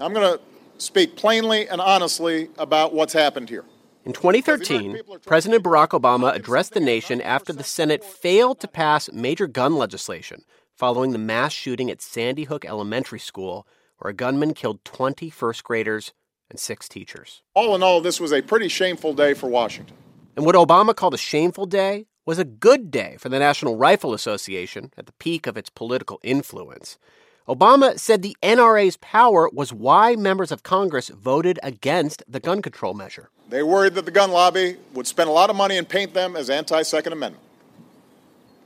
I'm going to speak plainly and honestly about what's happened here. In 2013, President Barack Obama addressed the nation after the Senate failed to pass major gun legislation following the mass shooting at Sandy Hook Elementary School, where a gunman killed 20 first graders and six teachers. All in all, this was a pretty shameful day for Washington. And what Obama called a shameful day was a good day for the National Rifle Association at the peak of its political influence. Obama said the NRA's power was why members of Congress voted against the gun control measure. They worried that the gun lobby would spend a lot of money and paint them as anti Second Amendment.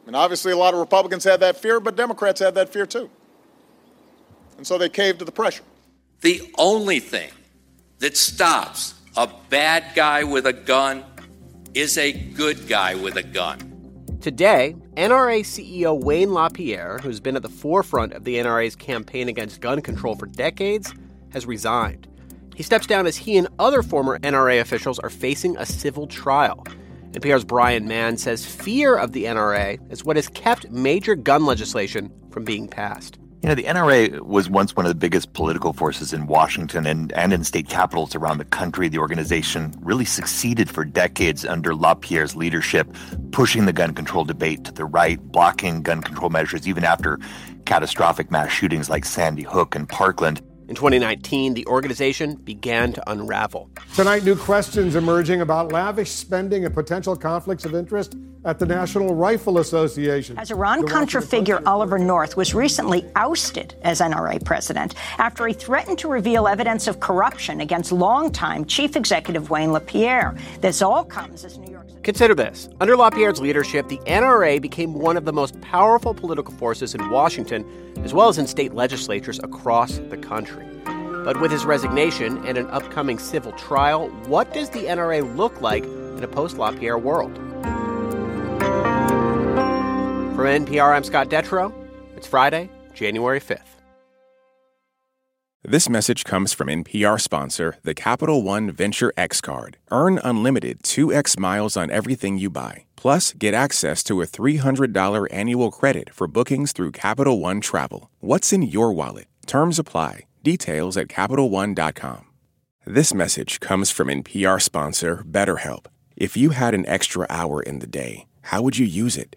And obviously, a lot of Republicans had that fear, but Democrats had that fear too. And so they caved to the pressure. The only thing that stops a bad guy with a gun is a good guy with a gun. Today, NRA CEO Wayne LaPierre, who's been at the forefront of the NRA's campaign against gun control for decades, has resigned. He steps down as he and other former NRA officials are facing a civil trial. NPR's Brian Mann says fear of the NRA is what has kept major gun legislation from being passed. You know, the NRA was once one of the biggest political forces in Washington and, and in state capitals around the country. The organization really succeeded for decades under LaPierre's leadership, pushing the gun control debate to the right, blocking gun control measures even after catastrophic mass shootings like Sandy Hook and Parkland. In 2019, the organization began to unravel. Tonight, new questions emerging about lavish spending and potential conflicts of interest at the National Rifle Association. As Iran Contra figure Oliver North was recently ousted as NRA president after he threatened to reveal evidence of corruption against longtime Chief Executive Wayne LaPierre. This all comes as New York. Consider this. Under LaPierre's leadership, the NRA became one of the most powerful political forces in Washington, as well as in state legislatures across the country. But with his resignation and an upcoming civil trial, what does the NRA look like in a post LaPierre world? From NPR, I'm Scott Detrow. It's Friday, January 5th. This message comes from NPR sponsor, the Capital One Venture X Card. Earn unlimited 2x miles on everything you buy. Plus, get access to a $300 annual credit for bookings through Capital One Travel. What's in your wallet? Terms apply. Details at CapitalOne.com. This message comes from NPR sponsor, BetterHelp. If you had an extra hour in the day, how would you use it?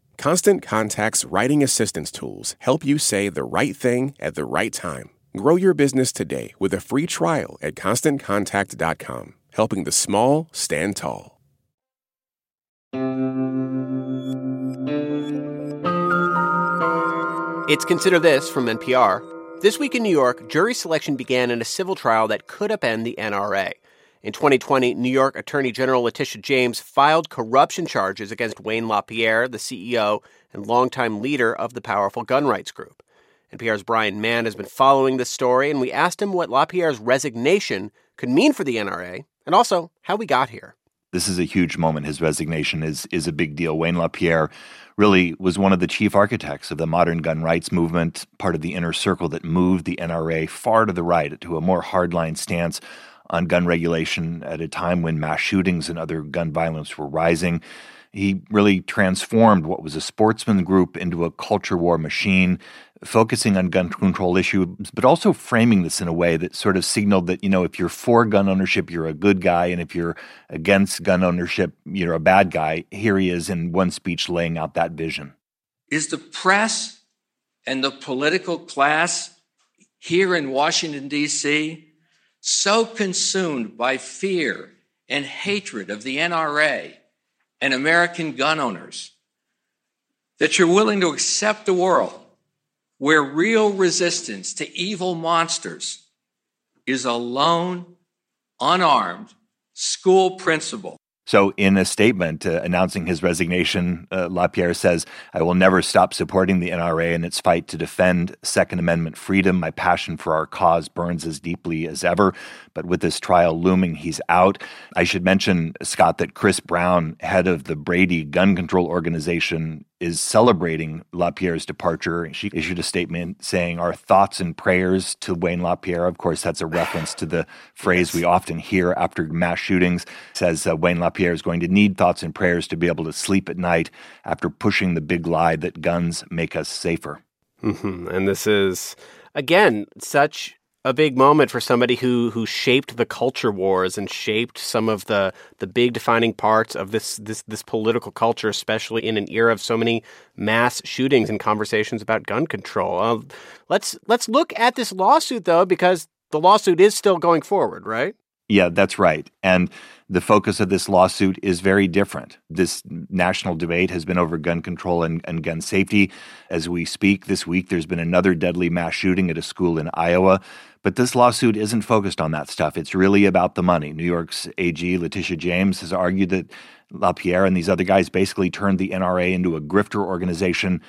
Constant Contact's writing assistance tools help you say the right thing at the right time. Grow your business today with a free trial at ConstantContact.com, helping the small stand tall. It's Consider This from NPR. This week in New York, jury selection began in a civil trial that could upend the NRA. In 2020, New York Attorney General Letitia James filed corruption charges against Wayne LaPierre, the CEO and longtime leader of the powerful gun rights group. NPR's Brian Mann has been following this story, and we asked him what LaPierre's resignation could mean for the NRA and also how we got here. This is a huge moment. His resignation is is a big deal. Wayne LaPierre really was one of the chief architects of the modern gun rights movement, part of the inner circle that moved the NRA far to the right to a more hardline stance on gun regulation at a time when mass shootings and other gun violence were rising. He really transformed what was a sportsman group into a culture war machine, focusing on gun control issues, but also framing this in a way that sort of signaled that, you know, if you're for gun ownership, you're a good guy, and if you're against gun ownership, you're a bad guy. Here he is in one speech laying out that vision. Is the press and the political class here in Washington, D.C., so consumed by fear and hatred of the NRA and American gun owners that you're willing to accept a world where real resistance to evil monsters is a lone, unarmed school principal So, in a statement uh, announcing his resignation, uh, LaPierre says, I will never stop supporting the NRA in its fight to defend Second Amendment freedom. My passion for our cause burns as deeply as ever. But with this trial looming, he's out. I should mention, Scott, that Kris Brown, head of the Brady Gun Control Organization, is celebrating LaPierre's departure. She issued a statement saying, Our thoughts and prayers to Wayne LaPierre. Of course, that's a reference to the phrase yes. we often hear after mass shootings. It says uh, Wayne LaPierre is going to need thoughts and prayers to be able to sleep at night after pushing the big lie that guns make us safer. Mm-hmm. And this is, again, such a big moment for somebody who who shaped the culture wars and shaped some of the the big defining parts of this this this political culture, especially in an era of so many mass shootings and conversations about gun control. Uh, let's let's look at this lawsuit though, because the lawsuit is still going forward, right? Yeah, that's right. And the focus of this lawsuit is very different. This national debate has been over gun control and, and, gun safety. As we speak this week, there's been another deadly mass shooting at a school in Iowa. But this lawsuit isn't focused on that stuff. It's really about the money. New York's AG, Letitia James, has argued that LaPierre and these other guys basically turned the NRA into a grifter organization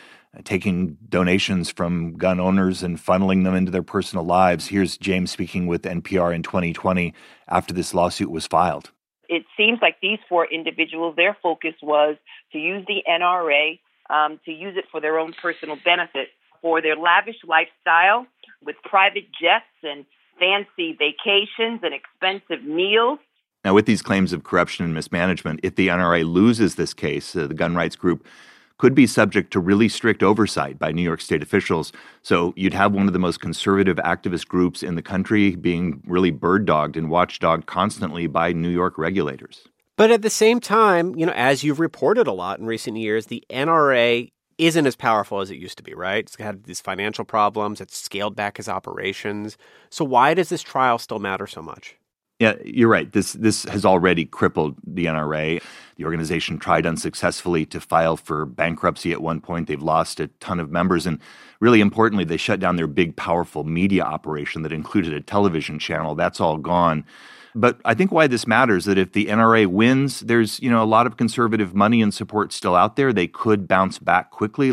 taking donations from gun owners and funneling them into their personal lives. Here's James speaking with NPR in 2020 after this lawsuit was filed. It seems like these four individuals, their focus was to use the NRA um, to use it for their own personal benefit, for their lavish lifestyle with private jets and fancy vacations and expensive meals. Now, with these claims of corruption and mismanagement, if the NRA loses this case, uh, the gun rights group could be subject to really strict oversight by New York state officials. So you'd have one of the most conservative activist groups in the country being really bird dogged and watchdogged constantly by New York regulators. But at the same time, you know, as you've reported a lot in recent years, the NRA isn't as powerful as it used to be, right? It's had these financial problems, it's scaled back its operations. So why does this trial still matter so much? Yeah, you're right. This this has already crippled the NRA. The organization tried unsuccessfully to file for bankruptcy at one point. They've lost a ton of members and really importantly, they shut down their big powerful media operation that included a television channel. That's all gone. But I think why this matters is that if the NRA wins, there's, you know, a lot of conservative money and support still out there. They could bounce back quickly.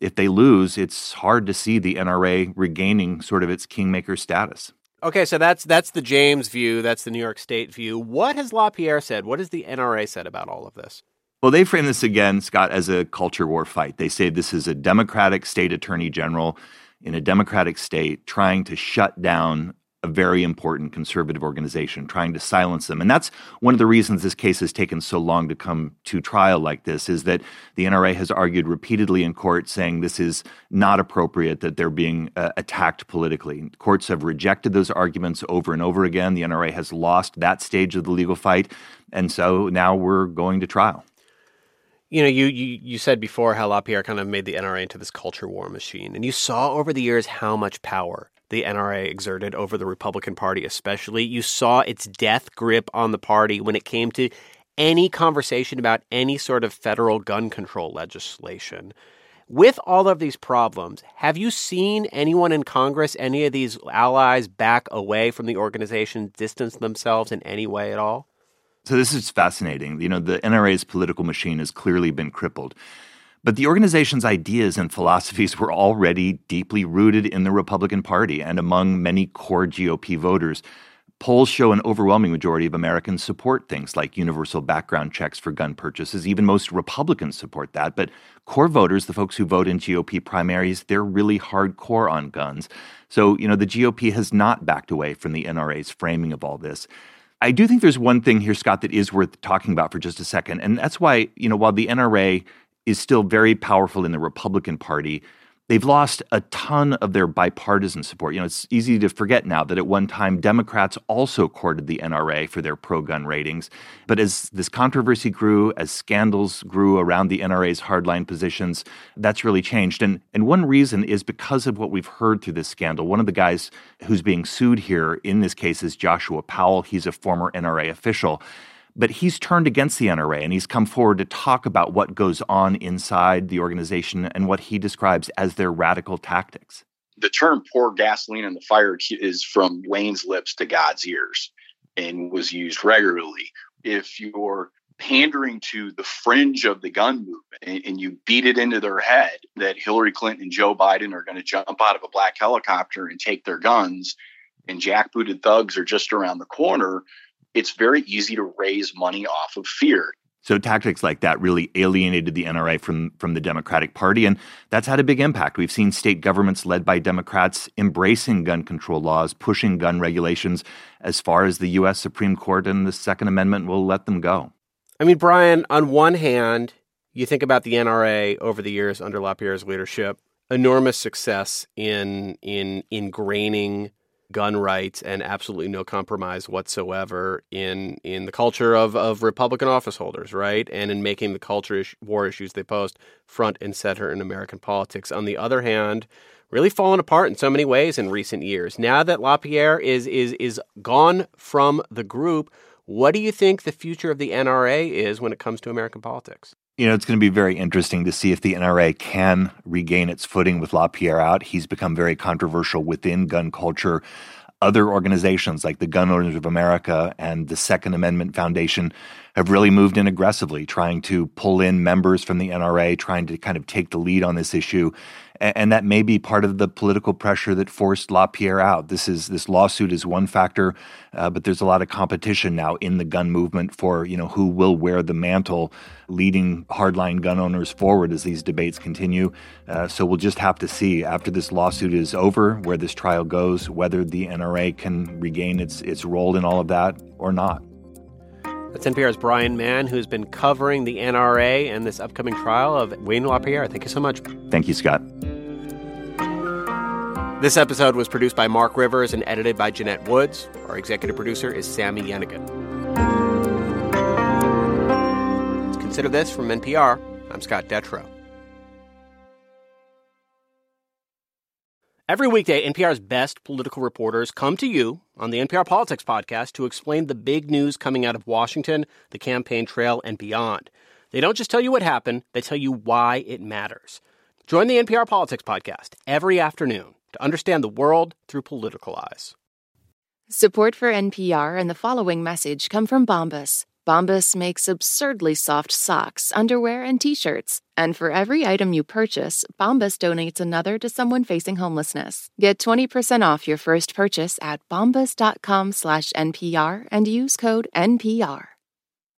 If they lose, it's hard to see the NRA regaining sort of its kingmaker status. Okay, so that's that's the James view, that's the New York State view. What has LaPierre said? What has the NRA said about all of this? Well, they frame this again, Scott, as a culture war fight. They say this is a Democratic state attorney general in a Democratic state trying to shut down a very important conservative organization, trying to silence them. And that's one of the reasons this case has taken so long to come to trial like this is that the NRA has argued repeatedly in court saying this is not appropriate, that they're being uh, attacked politically. Courts have rejected those arguments over and over again. The NRA has lost that stage of the legal fight. And so now we're going to trial you know, you, you you said before how LaPierre kind of made the NRA into this culture war machine, and you saw over the years how much power the NRA exerted over the Republican Party, especially. You saw its death grip on the party when it came to any conversation about any sort of federal gun control legislation. With all of these problems, have you seen anyone in Congress, any of these allies, back away from the organization, distance themselves in any way at all? So this is fascinating. You know, the NRA's political machine has clearly been crippled. But the organization's ideas and philosophies were already deeply rooted in the Republican Party and among many core GOP voters. Polls show an overwhelming majority of Americans support things like universal background checks for gun purchases. Even most Republicans support that. But core voters, the folks who vote in GOP primaries, they're really hardcore on guns. So, you know, the GOP has not backed away from the NRA's framing of all this. I do think there's one thing here, Scott, that is worth talking about for just a second. And that's why, you know, while the NRA is still very powerful in the Republican Party, they've lost a ton of their bipartisan support. You know, it's easy to forget now that at one time Democrats also courted the NRA for their pro gun ratings. But as this controversy grew, as scandals grew around the NRA's hardline positions, that's really changed. And, and one reason is because of what we've heard through this scandal. One of the guys who's being sued here in this case is Joshua Powell. He's a former NRA official. But he's turned against the NRA and he's come forward to talk about what goes on inside the organization and what he describes as their radical tactics. The term pour gasoline on the fire is from Wayne's lips to God's ears and was used regularly. If you're pandering to the fringe of the gun movement and, and, you beat it into their head that Hillary Clinton and Joe Biden are going to jump out of a black helicopter and take their guns and jackbooted thugs are just around the corner, it's very easy to raise money off of fear. So tactics like that really alienated the NRA from from the Democratic Party and that's had a big impact. We've seen state governments led by Democrats embracing gun control laws, pushing gun regulations as far as the US Supreme Court and the Second Amendment will let them go. I mean, Brian, on one hand, you think about the NRA over the years under LaPierre's leadership, enormous success in in ingraining gun rights and absolutely no compromise whatsoever in in the culture of, of Republican office holders, right? And in making the culture is- war issues they post front and center in American politics. On the other hand, really fallen apart in so many ways in recent years. Now that LaPierre is is is gone from the group, what do you think the future of the NRA is when it comes to American politics? You know, it's going to be very interesting to see if the NRA can regain its footing with LaPierre out. He's become very controversial within gun culture. Other organizations like the Gun Owners of America and the Second Amendment Foundation have really moved in aggressively, trying to pull in members from the NRA, trying to kind of take the lead on this issue and that may be part of the political pressure that forced LaPierre out. This is this lawsuit is one factor, uh, but there's a lot of competition now in the gun movement for you know who will wear the mantle, leading hardline gun owners forward as these debates continue. Uh, so we'll just have to see after this lawsuit is over where this trial goes, whether the NRA can regain its its role in all of that or not. That's NPR's Brian Mann, who's been covering the NRA and this upcoming trial of Wayne LaPierre. Thank you so much. Thank you, Scott. This episode was produced by Mark Rivers and edited by Jeanette Woods. Our executive producer is Sami Yenigun. Consider this from NPR. I'm Scott Detrow. Every weekday, NPR's best political reporters come to you on the NPR Politics Podcast to explain the big news coming out of Washington, the campaign trail, and beyond. They don't just tell you what happened, they tell you why it matters. Join the NPR Politics Podcast every afternoon to understand the world through political eyes. Support for NPR and the following message come from Bombas. Bombas makes absurdly soft socks, underwear, and t-shirts. And for every item you purchase, Bombas donates another to someone facing homelessness. Get 20% off your first purchase at bombas.com slash NPR and use code NPR.